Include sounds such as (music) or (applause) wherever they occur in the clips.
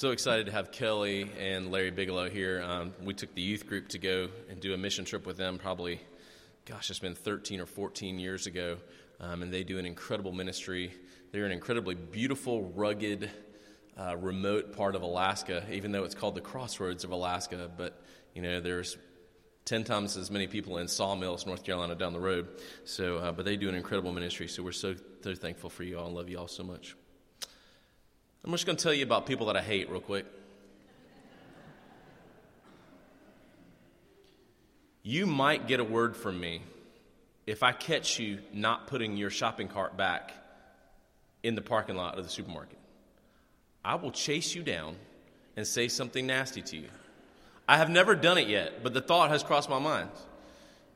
So excited to have Kelly and Larry Bigelow here. Um, we took the youth group to go and do a mission trip with them probably, gosh, it's been 13 or 14 years ago. Um, and they do an incredible ministry. They're an incredibly beautiful, rugged, uh, remote part of Alaska, even though it's called the crossroads of Alaska. But, you know, there's 10 times as many people in Sawmills, North Carolina, down the road. So, uh, but they do an incredible ministry. So we're so, so thankful for you all and love you all so much. I'm just going to tell you about people that I hate real quick. You might get a word from me if I catch you not putting your shopping cart back in the parking lot of the supermarket. I will chase you down and say something nasty to you. I have never done it yet, but the thought has crossed my mind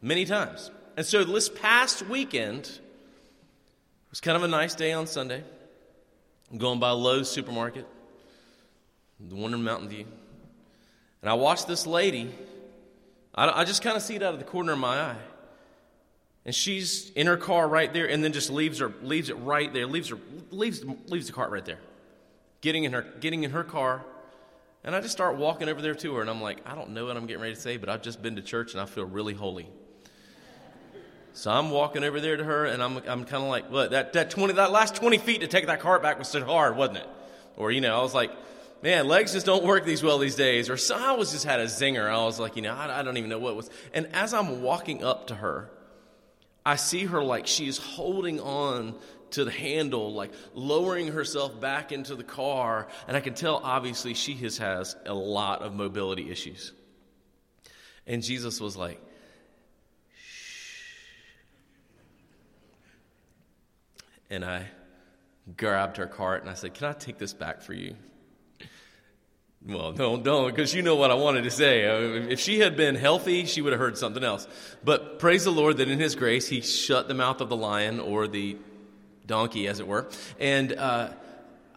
many times. And so this past weekend was kind of a nice day on Sunday. Going by Lowe's supermarket, the one in Mountain View. And I watched this lady. I, I just kind of see it out of the corner of my eye. And she's in her car right there, and then just leaves her, leaves it right there, leaves her, leaves, leaves the cart right there, getting in her, getting in her car. And I just start walking over there to her, and I'm like, I don't know what I'm getting ready to say, but I've just been to church and I feel really holy. So I'm walking over there to her, and I'm, I'm kind of like, what, that, that, 20, that last 20 feet to take that cart back was so hard, wasn't it? Or, you know, I was like, man, legs just don't work these well these days. Or so I was just had a zinger. I was like, you know, I, I don't even know what was. And as I'm walking up to her, I see her like she's holding on to the handle, like lowering herself back into the car. And I can tell, obviously, she has, has a lot of mobility issues. And Jesus was like, and I grabbed her cart and I said, Can I take this back for you? Well, don't, don't, because you know what I wanted to say. Uh, if she had been healthy, she would have heard something else. But praise the Lord that in His grace, He shut the mouth of the lion or the donkey, as it were. And uh,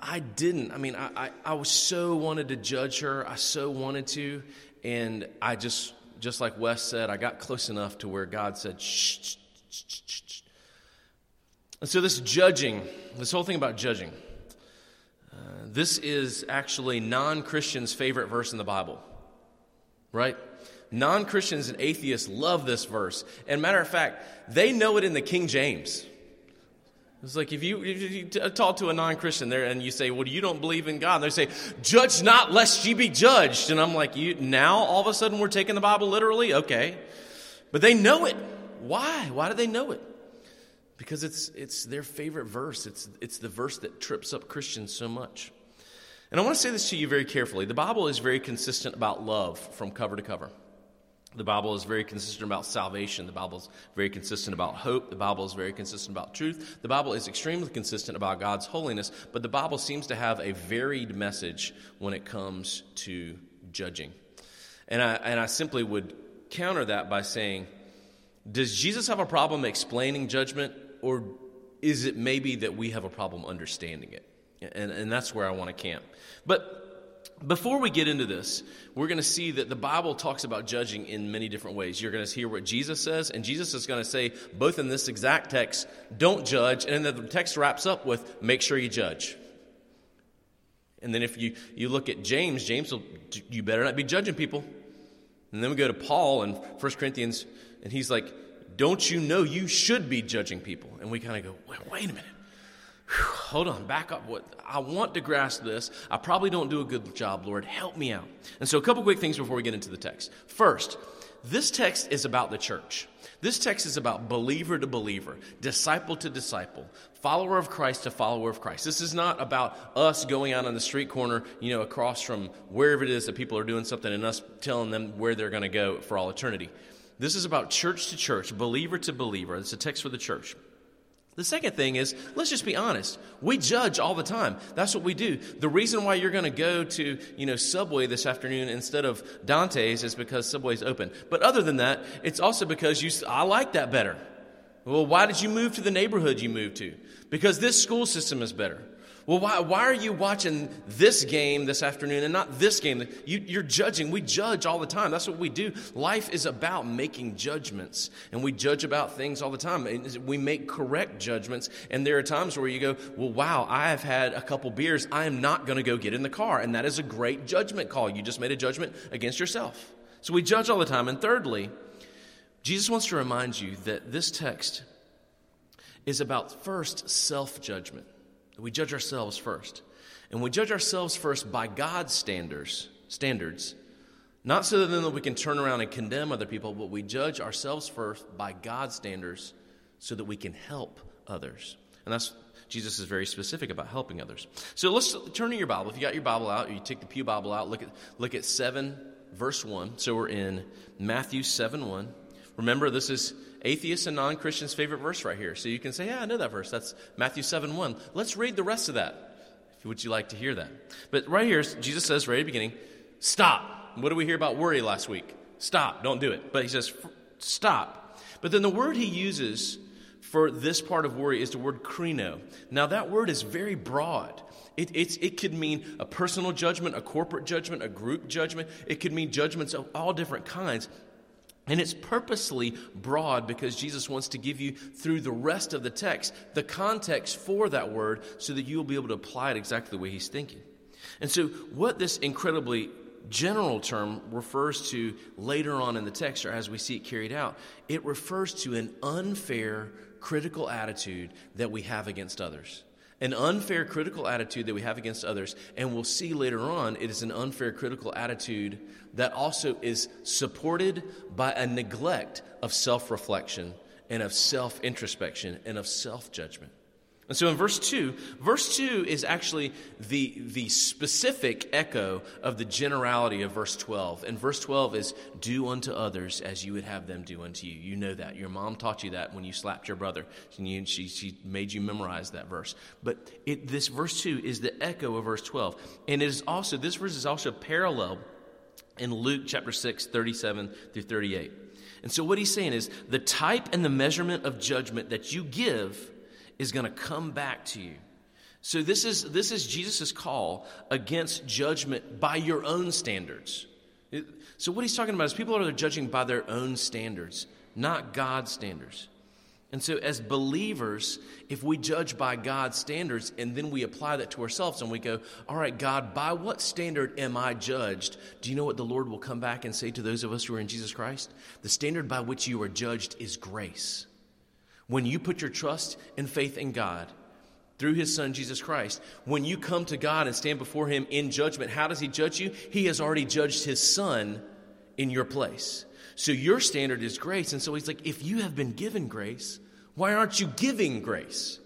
I didn't. I mean, I, I, I was so wanted to judge her. I so wanted to. And I just, just like Wes said, I got close enough to where God said, shh, shh, shh, shh, shh and so, this judging, this whole thing about judging, uh, this is actually non Christians' favorite verse in the Bible, right? Non Christians and atheists love this verse. And matter of fact, they know it in the King James. It's like if you, if you talk to a non Christian there and you say, Well, you don't believe in God, they say, Judge not lest ye be judged. And I'm like, you, Now all of a sudden we're taking the Bible literally? Okay. But they know it. Why? Why do they know it? Because it's, it's their favorite verse. It's, it's the verse that trips up Christians so much. And I want to say this to you very carefully. The Bible is very consistent about love from cover to cover. The Bible is very consistent about salvation. The Bible is very consistent about hope. The Bible is very consistent about truth. The Bible is extremely consistent about God's holiness, but the Bible seems to have a varied message when it comes to judging. And I, and I simply would counter that by saying, does Jesus have a problem explaining judgment? Or is it maybe that we have a problem understanding it? And, and that's where I want to camp. But before we get into this, we're going to see that the Bible talks about judging in many different ways. You're going to hear what Jesus says, and Jesus is going to say, both in this exact text, don't judge, and then the text wraps up with, make sure you judge. And then if you, you look at James, James will, you better not be judging people. And then we go to Paul in 1 Corinthians, and he's like, don't you know you should be judging people? And we kind of go, wait, wait a minute. Whew, hold on, back up. What I want to grasp this. I probably don't do a good job, Lord. Help me out. And so, a couple quick things before we get into the text. First, this text is about the church. This text is about believer to believer, disciple to disciple, follower of Christ to follower of Christ. This is not about us going out on the street corner, you know, across from wherever it is that people are doing something and us telling them where they're going to go for all eternity. This is about church to church, believer to believer. It's a text for the church. The second thing is, let's just be honest. We judge all the time. That's what we do. The reason why you're going to go to, you know, Subway this afternoon instead of Dante's is because Subway's open. But other than that, it's also because you, I like that better. Well, why did you move to the neighborhood you moved to? Because this school system is better. Well, why, why are you watching this game this afternoon and not this game? You, you're judging. We judge all the time. That's what we do. Life is about making judgments, and we judge about things all the time. We make correct judgments, and there are times where you go, Well, wow, I have had a couple beers. I am not going to go get in the car. And that is a great judgment call. You just made a judgment against yourself. So we judge all the time. And thirdly, Jesus wants to remind you that this text is about first self judgment. We judge ourselves first. And we judge ourselves first by God's standards, standards. Not so that then we can turn around and condemn other people, but we judge ourselves first by God's standards so that we can help others. And that's Jesus is very specific about helping others. So let's turn to your Bible. If you got your Bible out, you take the Pew Bible out, look at look at 7 verse 1. So we're in Matthew 7 1. Remember, this is atheists and non Christians' favorite verse right here. So you can say, Yeah, I know that verse. That's Matthew 7 1. Let's read the rest of that. Would you like to hear that? But right here, Jesus says, right at the beginning, Stop. What did we hear about worry last week? Stop. Don't do it. But he says, Stop. But then the word he uses for this part of worry is the word krino. Now, that word is very broad. It, it could mean a personal judgment, a corporate judgment, a group judgment. It could mean judgments of all different kinds. And it's purposely broad because Jesus wants to give you, through the rest of the text, the context for that word so that you'll be able to apply it exactly the way he's thinking. And so, what this incredibly general term refers to later on in the text, or as we see it carried out, it refers to an unfair, critical attitude that we have against others an unfair critical attitude that we have against others. And we'll see later on, it is an unfair critical attitude that also is supported by a neglect of self reflection and of self introspection and of self judgment. And so in verse 2, verse 2 is actually the, the specific echo of the generality of verse 12. And verse 12 is, Do unto others as you would have them do unto you. You know that. Your mom taught you that when you slapped your brother. She, she, she made you memorize that verse. But it, this verse 2 is the echo of verse 12. And it is also, this verse is also parallel in Luke chapter 6, 37 through 38. And so what he's saying is, the type and the measurement of judgment that you give is going to come back to you. So this is this is Jesus' call against judgment by your own standards. So what he's talking about is people are judging by their own standards, not God's standards. And so, as believers, if we judge by God's standards and then we apply that to ourselves and we go, All right, God, by what standard am I judged? Do you know what the Lord will come back and say to those of us who are in Jesus Christ? The standard by which you are judged is grace. When you put your trust and faith in God through his son Jesus Christ, when you come to God and stand before him in judgment, how does he judge you? He has already judged his son in your place. So your standard is grace. And so he's like, if you have been given grace, why aren't you giving grace?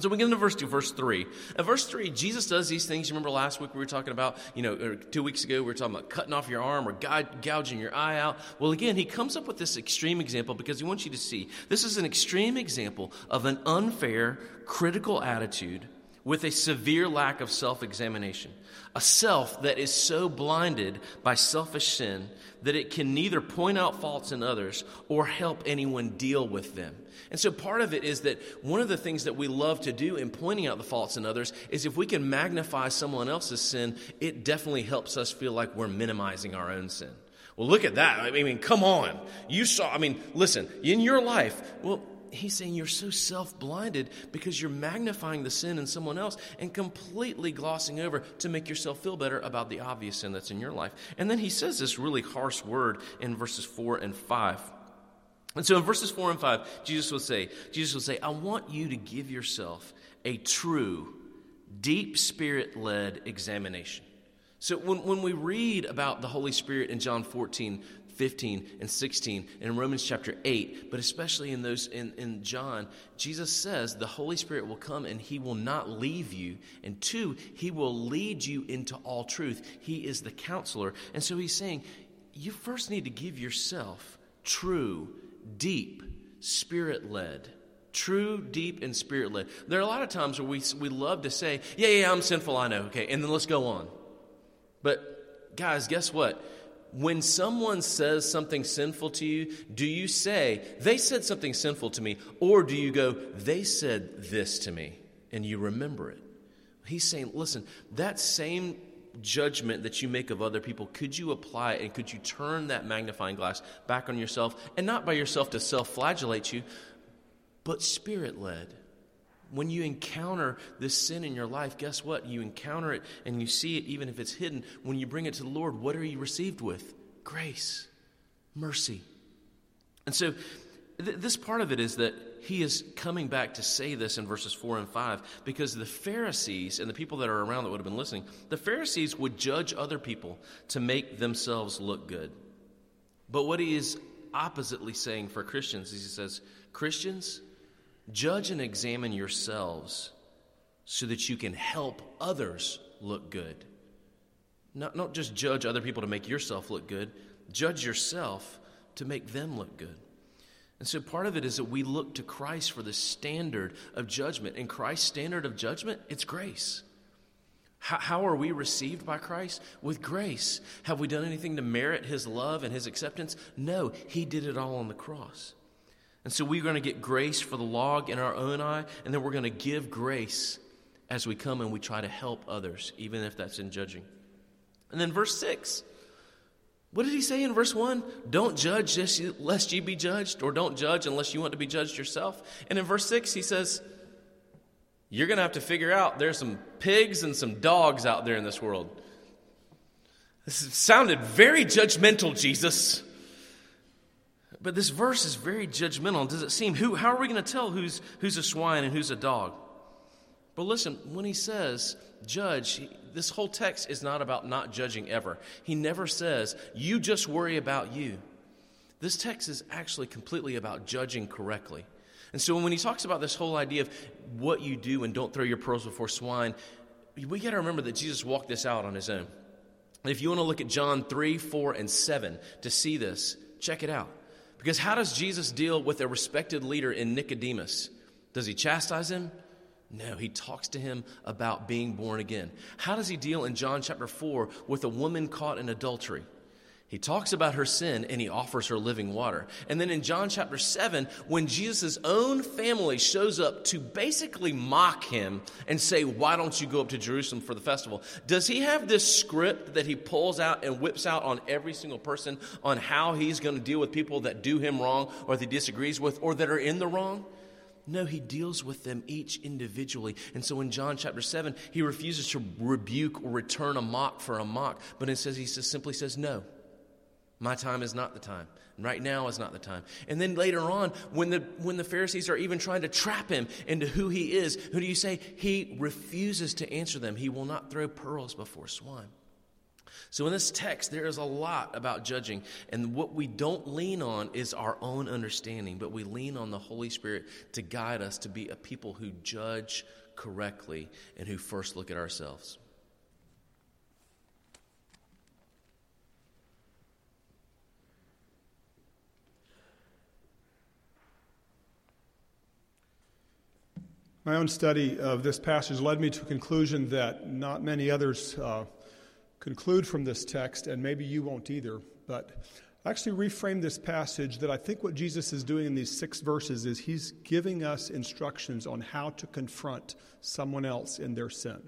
So we get into verse 2, verse 3. At verse 3, Jesus does these things. You remember last week we were talking about, you know, two weeks ago we were talking about cutting off your arm or gouging your eye out. Well, again, he comes up with this extreme example because he wants you to see this is an extreme example of an unfair, critical attitude with a severe lack of self examination. A self that is so blinded by selfish sin that it can neither point out faults in others or help anyone deal with them. And so part of it is that one of the things that we love to do in pointing out the faults in others is if we can magnify someone else's sin, it definitely helps us feel like we're minimizing our own sin. Well, look at that. I mean, come on. You saw, I mean, listen, in your life, well, he's saying you're so self blinded because you're magnifying the sin in someone else and completely glossing over to make yourself feel better about the obvious sin that's in your life. And then he says this really harsh word in verses 4 and 5. And so in verses 4 and 5, Jesus will say, Jesus will say, I want you to give yourself a true, deep spirit led examination. So when, when we read about the Holy Spirit in John 14, 15 and 16 in Romans chapter 8, but especially in those in, in John, Jesus says the Holy Spirit will come and he will not leave you. And two, he will lead you into all truth. He is the counselor. And so he's saying, you first need to give yourself true deep, spirit led. True, deep, and spirit led. There are a lot of times where we, we love to say, Yeah, yeah, I'm sinful, I know, okay, and then let's go on. But, guys, guess what? When someone says something sinful to you, do you say, They said something sinful to me, or do you go, They said this to me, and you remember it? He's saying, listen, that same judgment that you make of other people, could you apply and could you turn that magnifying glass back on yourself? And not by yourself to self flagellate you, but spirit led. When you encounter this sin in your life, guess what? You encounter it and you see it, even if it's hidden. When you bring it to the Lord, what are you received with? Grace, mercy. And so, th- this part of it is that he is coming back to say this in verses 4 and 5 because the Pharisees and the people that are around that would have been listening, the Pharisees would judge other people to make themselves look good. But what he is oppositely saying for Christians is he says, Christians, judge and examine yourselves so that you can help others look good. Not, not just judge other people to make yourself look good, judge yourself to make them look good. And so part of it is that we look to Christ for the standard of judgment. And Christ's standard of judgment, it's grace. How, how, are we received by Christ? With grace. Have we done anything to merit his love and his acceptance? No, he did it all on the cross. And so we're going to get grace for the log in our own eye, and then we're going to give grace as we come and we try to help others, even if that's in judging. And then verse 6 what did he say in verse 1? Don't judge lest ye be judged, or don't judge unless you want to be judged yourself. And in verse 6, he says, You're going to have to figure out there's some pigs and some dogs out there in this world. This sounded very judgmental, Jesus. But this verse is very judgmental. Does it seem? Who, how are we going to tell who's, who's a swine and who's a dog? But listen, when he says judge, this whole text is not about not judging ever. He never says, you just worry about you. This text is actually completely about judging correctly. And so when he talks about this whole idea of what you do and don't throw your pearls before swine, we got to remember that Jesus walked this out on his own. And if you want to look at John 3, 4, and 7 to see this, check it out. Because how does Jesus deal with a respected leader in Nicodemus? Does he chastise him? No, he talks to him about being born again. How does he deal in John chapter 4 with a woman caught in adultery? He talks about her sin and he offers her living water. And then in John chapter 7, when Jesus' own family shows up to basically mock him and say, Why don't you go up to Jerusalem for the festival? Does he have this script that he pulls out and whips out on every single person on how he's going to deal with people that do him wrong or that he disagrees with or that are in the wrong? No, he deals with them each individually. And so in John chapter 7, he refuses to rebuke or return a mock for a mock, but it says he simply says, No, my time is not the time. Right now is not the time. And then later on, when the, when the Pharisees are even trying to trap him into who he is, who do you say? He refuses to answer them. He will not throw pearls before swine. So, in this text, there is a lot about judging. And what we don't lean on is our own understanding, but we lean on the Holy Spirit to guide us to be a people who judge correctly and who first look at ourselves. My own study of this passage led me to a conclusion that not many others uh, conclude from this text, and maybe you won't either, but I actually reframe this passage that I think what Jesus is doing in these six verses is he's giving us instructions on how to confront someone else in their sin.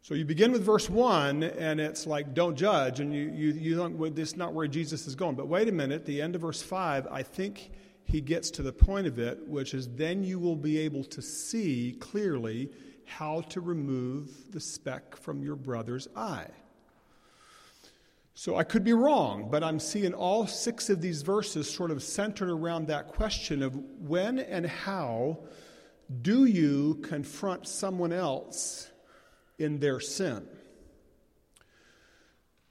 So you begin with verse 1, and it's like, don't judge, and you, you, you don't, this is not where Jesus is going. But wait a minute, the end of verse 5, I think he gets to the point of it, which is then you will be able to see clearly how to remove the speck from your brother's eye. So I could be wrong, but I'm seeing all six of these verses sort of centered around that question of when and how do you confront someone else in their sin?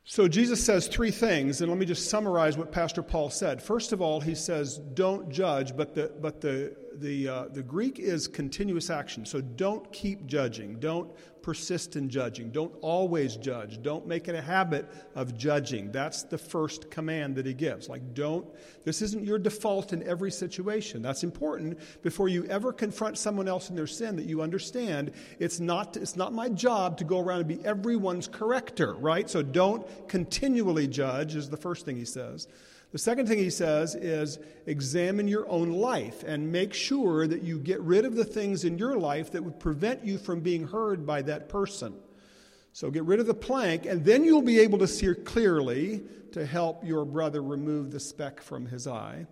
So Jesus says three things, and let me just summarize what Pastor Paul said. First of all, he says, "Don't judge," but the but the the uh, the Greek is continuous action. So don't keep judging. Don't persist in judging. Don't always judge. Don't make it a habit of judging. That's the first command that he gives. Like, don't, this isn't your default in every situation. That's important before you ever confront someone else in their sin that you understand it's not, it's not my job to go around and be everyone's corrector, right? So don't continually judge, is the first thing he says. The second thing he says is examine your own life and make sure that you get rid of the things in your life that would prevent you from being heard by that person. So get rid of the plank, and then you'll be able to see clearly to help your brother remove the speck from his eye.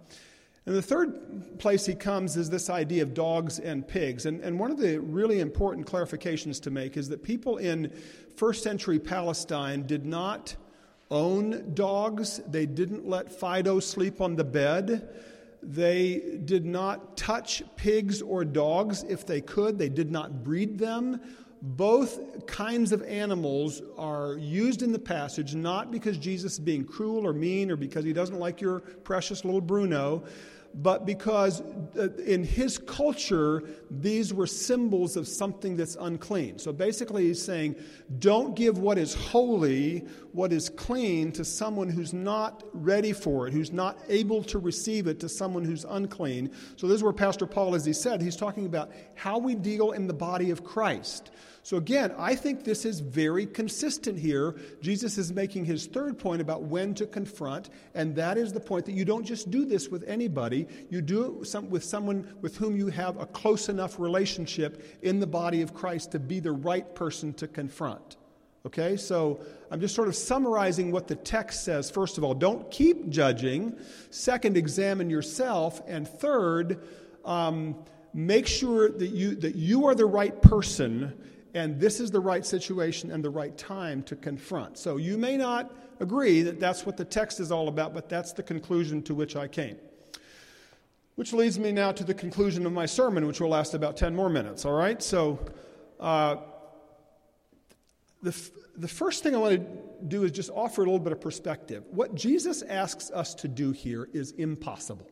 And the third place he comes is this idea of dogs and pigs. And, and one of the really important clarifications to make is that people in first century Palestine did not own dogs, they didn't let Fido sleep on the bed. They did not touch pigs or dogs if they could. They did not breed them. Both kinds of animals are used in the passage not because Jesus is being cruel or mean or because he doesn't like your precious little Bruno, but because uh, in his culture, these were symbols of something that's unclean. So basically, he's saying, don't give what is holy, what is clean, to someone who's not ready for it, who's not able to receive it, to someone who's unclean. So this is where Pastor Paul, as he said, he's talking about how we deal in the body of Christ. So, again, I think this is very consistent here. Jesus is making his third point about when to confront, and that is the point that you don't just do this with anybody, you do it with someone with whom you have a close enough relationship in the body of Christ to be the right person to confront. Okay, so I'm just sort of summarizing what the text says. First of all, don't keep judging. Second, examine yourself. And third, um, make sure that you, that you are the right person and this is the right situation and the right time to confront. So you may not agree that that's what the text is all about, but that's the conclusion to which I came. Which leads me now to the conclusion of my sermon, which will last about 10 more minutes, all right? So uh, the, f- the first thing I want to do is just offer a little bit of perspective. What Jesus asks us to do here is impossible.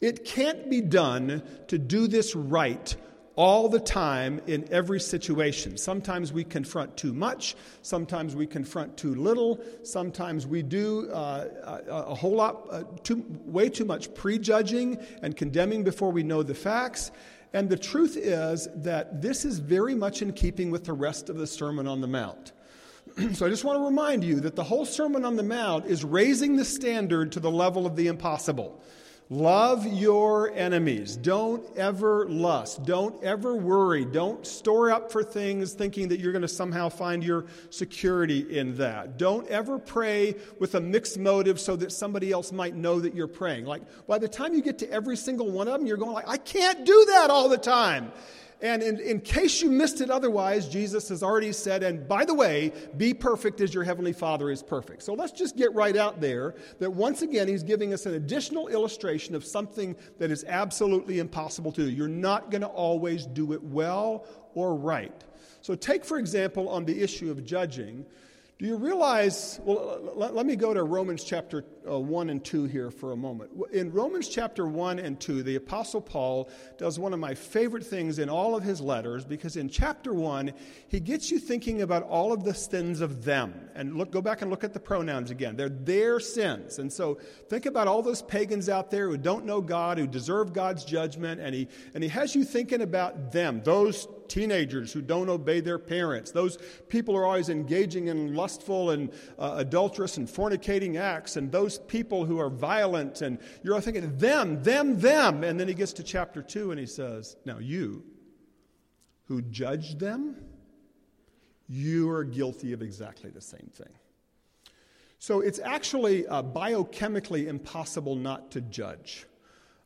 It can't be done to do this right all the time in every situation. Sometimes we confront too much, sometimes we confront too little, sometimes we do uh, a, whole lot, uh, too, way too much prejudging and condemning before we know the facts. And the truth is that this is very much in keeping with the rest of the Sermon on the Mount. (clears throat) so I just want to remind you that the whole Sermon on the Mount is raising the standard to the level of the impossible. Love your enemies. Don't ever lust. Don't ever worry. Don't store up for things thinking that you're going to somehow find your security in that. Don't ever pray with a mixed motive so that somebody else might know that you're praying. Like by the time you get to every single one of them, you're going like, I can't do that all the time. And in, in, case you missed it otherwise, Jesus has already said, and by the way, be perfect as your heavenly Father is perfect. So let's just get right out there that once again, he's giving us an additional illustration of something that is absolutely impossible to do. You're not going to always do it well or right. So, take, for example, on the issue of judging, do you realize? Well, let, let me go to Romans chapter uh, 1 and 2 here for a moment. In Romans chapter 1 and 2, the Apostle Paul does one of my favorite things in all of his letters because in chapter 1, he gets you thinking about all of the sins of them. And look, go back and look at the pronouns again. They're their sins. And so think about all those pagans out there who don't know God, who deserve God's judgment, and he, and he has you thinking about them, those teenagers who don't obey their parents, those people are always engaging in lustful and uh, adulterous and fornicating acts, and those people who are violent. And you're all thinking, them, them, them. And then he gets to chapter 2 and he says, Now you who judge them, you are guilty of exactly the same thing. So it's actually uh, biochemically impossible not to judge.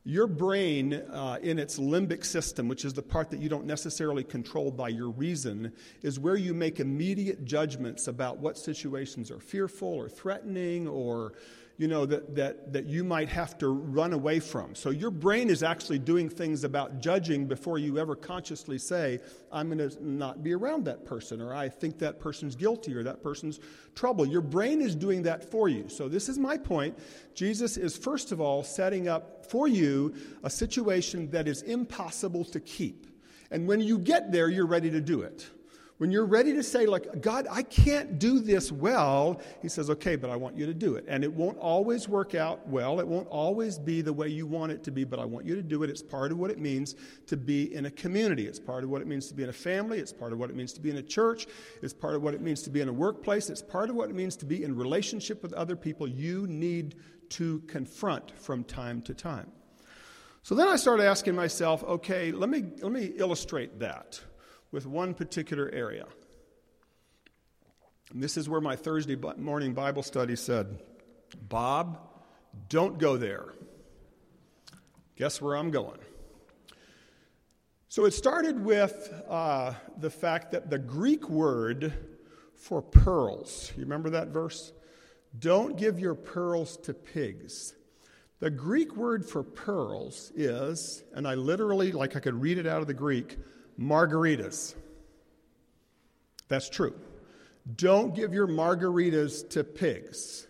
Your brain, uh, in its limbic system, which is the part that you don't necessarily control by your reason, is where you make immediate judgments about what situations are fearful or threatening or you know, that, that, that you might have to run away from. So your brain is actually doing things about judging before you ever consciously say, I'm going to not be around that person, or I think that person's guilty, or that person's trouble. Your brain is doing that for you. So this is my point. Jesus is, first of all, setting up for you a situation that is impossible to keep. And when you get there, you're ready to do it. When you're ready to say, like, God, I can't do this well, He says, okay, but I want you to do it. And it won't always work out well. It won't always be the way you want it to be, but I want you to do it. It's part of what it means to be in a community. It's part of what it means to be in a family. It's part of what it means to be in a church. It's part of what it means to be in a workplace. It's part of what it means to be in relationship with other people you need to confront from time to time. So then I started asking myself, okay, let me, let me illustrate that with one particular area. And this is where my Thursday morning Bible study said, Bob, don't go there. Guess where I'm going? So it started with uh, the fact that the Greek word for pearls, you remember that verse? Don't give your pearls to pigs. The Greek word for pearls is, and I literally, like I could read it out of the Greek, margaritas. That's true. Don't give your margaritas to pigs.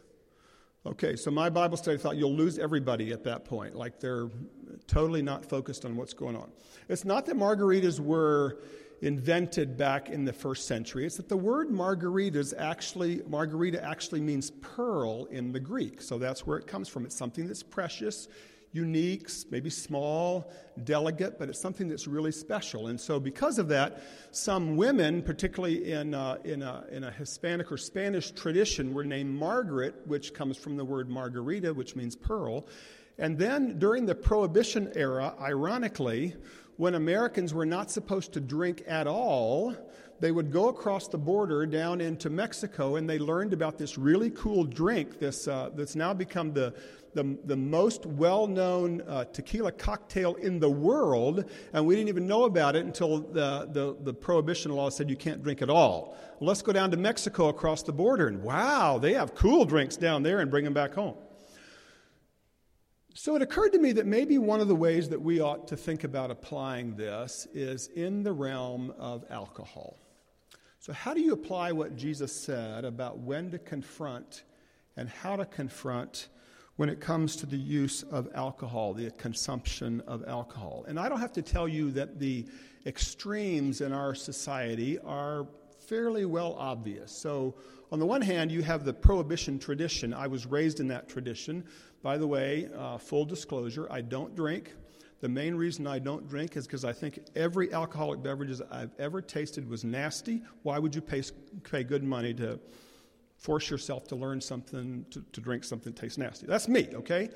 Okay, so my Bible study thought you'll lose everybody at that point. Like they're totally not focused on what's going on. It's not that margaritas were invented back in the first century. It's that the word margarita is actually margarita actually means pearl in the Greek. So that's where it comes from. It's something that's precious unique, maybe small, delicate, but it's something that's really special. And so, because of that, some women, particularly in, uh, in, a, in a Hispanic or Spanish tradition, were named Margaret, which comes from the word margarita, which means pearl. And then during the Prohibition era, ironically, when Americans were not supposed to drink at all, they would go across the border down into Mexico and they learned about this really cool drink this, uh, that's now become the, the, the most well known uh, tequila cocktail in the world, and we didn't even know about it until the, the, the prohibition law said you can't drink at all. Let's go down to Mexico across the border, and wow, they have cool drinks down there and bring them back home. So it occurred to me that maybe one of the ways that we ought to think about applying this is in the realm of alcohol. So, how do you apply what Jesus said about when to confront and how to confront when it comes to the use of alcohol, the consumption of alcohol. And I don't have to tell you that the extremes in our society are fairly well obvious. So, on the one hand, you have the prohibition tradition. I was raised in that tradition. By the way, uh, full disclosure, I don't drink. The main reason I don't drink is because I think every alcoholic beverage I've ever tasted was nasty. Why would you pay, pay good money to force yourself to learn something, to, to drink something that tastes nasty. That's me, okay?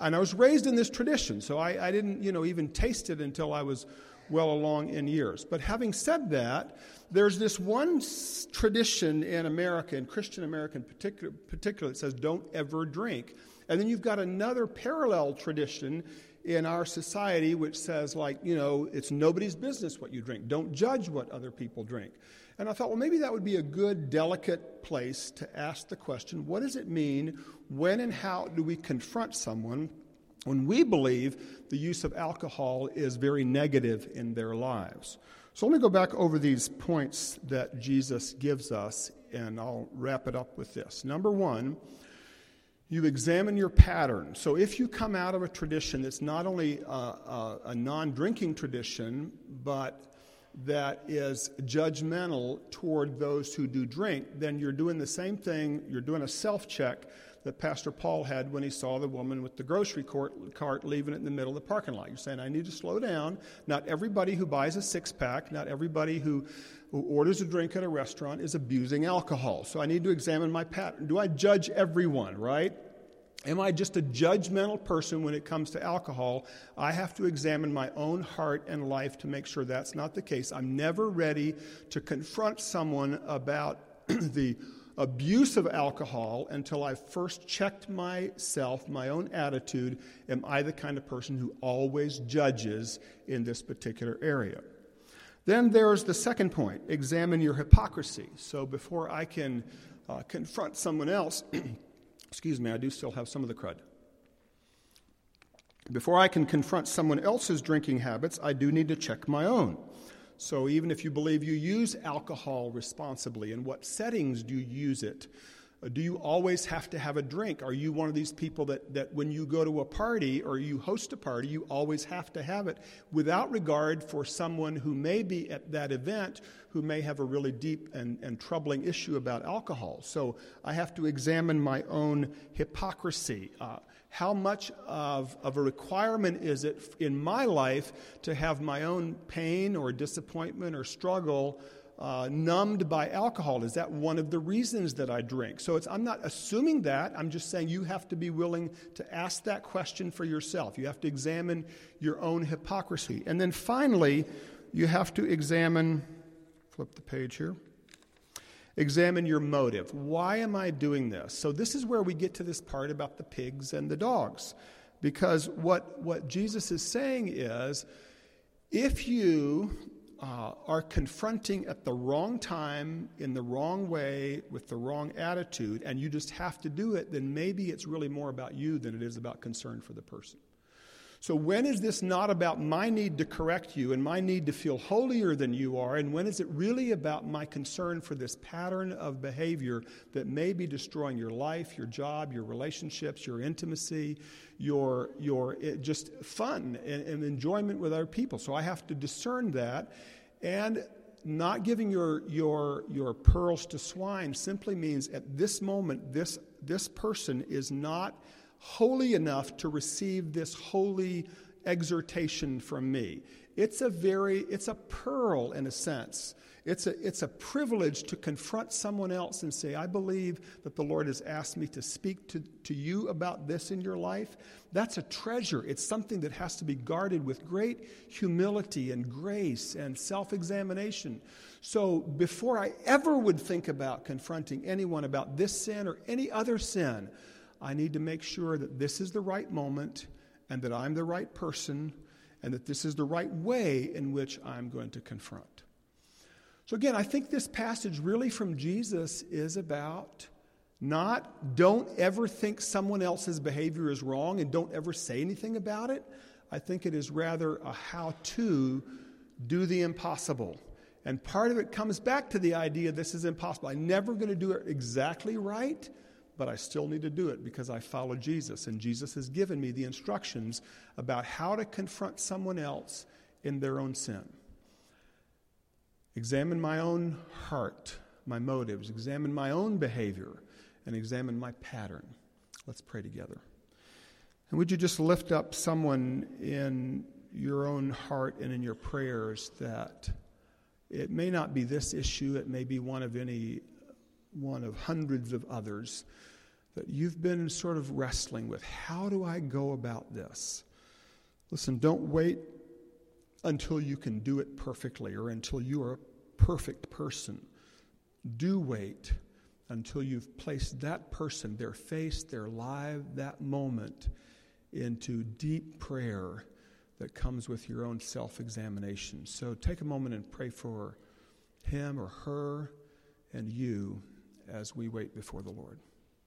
And I was raised in this tradition, so I, I didn't, you know, even taste it until I was well along in years. But having said that, there's this one tradition in America, in Christian America in particular, particular, that says don't ever drink. And then you've got another parallel tradition in our society which says, like, you know, it's nobody's business what you drink. Don't judge what other people drink. And I thought, well, maybe that would be a good, delicate place to ask the question what does it mean? When and how do we confront someone when we believe the use of alcohol is very negative in their lives? So let me go back over these points that Jesus gives us, and I'll wrap it up with this. Number one, you examine your pattern. So if you come out of a tradition that's not only a, a, a non drinking tradition, but that is judgmental toward those who do drink, then you're doing the same thing, you're doing a self check that Pastor Paul had when he saw the woman with the grocery cart leaving it in the middle of the parking lot. You're saying, I need to slow down. Not everybody who buys a six pack, not everybody who, who orders a drink at a restaurant is abusing alcohol. So I need to examine my pattern. Do I judge everyone, right? Am I just a judgmental person when it comes to alcohol? I have to examine my own heart and life to make sure that's not the case. I'm never ready to confront someone about (clears throat) the abuse of alcohol until I've first checked myself, my own attitude. Am I the kind of person who always judges in this particular area? Then there's the second point examine your hypocrisy. So before I can uh, confront someone else, (clears throat) Excuse me, I do still have some of the crud. Before I can confront someone else's drinking habits, I do need to check my own. So, even if you believe you use alcohol responsibly, in what settings do you use it? Do you always have to have a drink? Are you one of these people that, that when you go to a party or you host a party, you always have to have it without regard for someone who may be at that event who may have a really deep and, and troubling issue about alcohol? So I have to examine my own hypocrisy. Uh, how much of, of a requirement is it in my life to have my own pain or disappointment or struggle? Uh, numbed by alcohol? Is that one of the reasons that I drink? So I'm not assuming that. I'm just saying you have to be willing to ask that question for yourself. You have to examine your own hypocrisy. And then finally, you have to examine, flip the page here. Examine your motive. Why am I doing this? So, this is where we get to this part about the pigs and the dogs. Because what, what Jesus is saying is if you uh, are confronting at the wrong time, in the wrong way, with the wrong attitude, and you just have to do it, then maybe it's really more about you than it is about concern for the person. So, when is this not about my need to correct you and my need to feel holier than you are? And when is it really about my concern for this pattern of behavior that may be destroying your life, your job, your relationships, your intimacy, your, your eh, just fun and, and enjoyment with other people? So, I have to discern that. And not giving your, your, your pearls to swine simply means at this moment, this, this person is not holy enough to receive this holy exhortation from me. It's a very, it's a pearl in a sense. It's a, it's a privilege to confront someone else and say, I believe that the Lord has asked me to speak to, to you about this in your life. That's a treasure. It's something that has to be guarded with great humility and grace and self examination. So before I ever would think about confronting anyone about this sin or any other sin, I need to make sure that this is the right moment and that I'm the right person and that this is the right way in which I'm going to confront. So, again, I think this passage really from Jesus is about not don't ever think someone else's behavior is wrong and don't ever say anything about it. I think it is rather a how to do the impossible. And part of it comes back to the idea this is impossible. I'm never going to do it exactly right, but I still need to do it because I follow Jesus. And Jesus has given me the instructions about how to confront someone else in their own sin. Examine my own heart, my motives, examine my own behavior, and examine my pattern. Let's pray together. And would you just lift up someone in your own heart and in your prayers that it may not be this issue, it may be one of any one of hundreds of others that you've been sort of wrestling with. How do I go about this? Listen, don't wait until you can do it perfectly or until you are a perfect person. Do wait until you've placed that person, their face, their life, that moment into deep prayer that comes with your own self examination. So take a moment and pray for him or her and you as we wait before the Lord.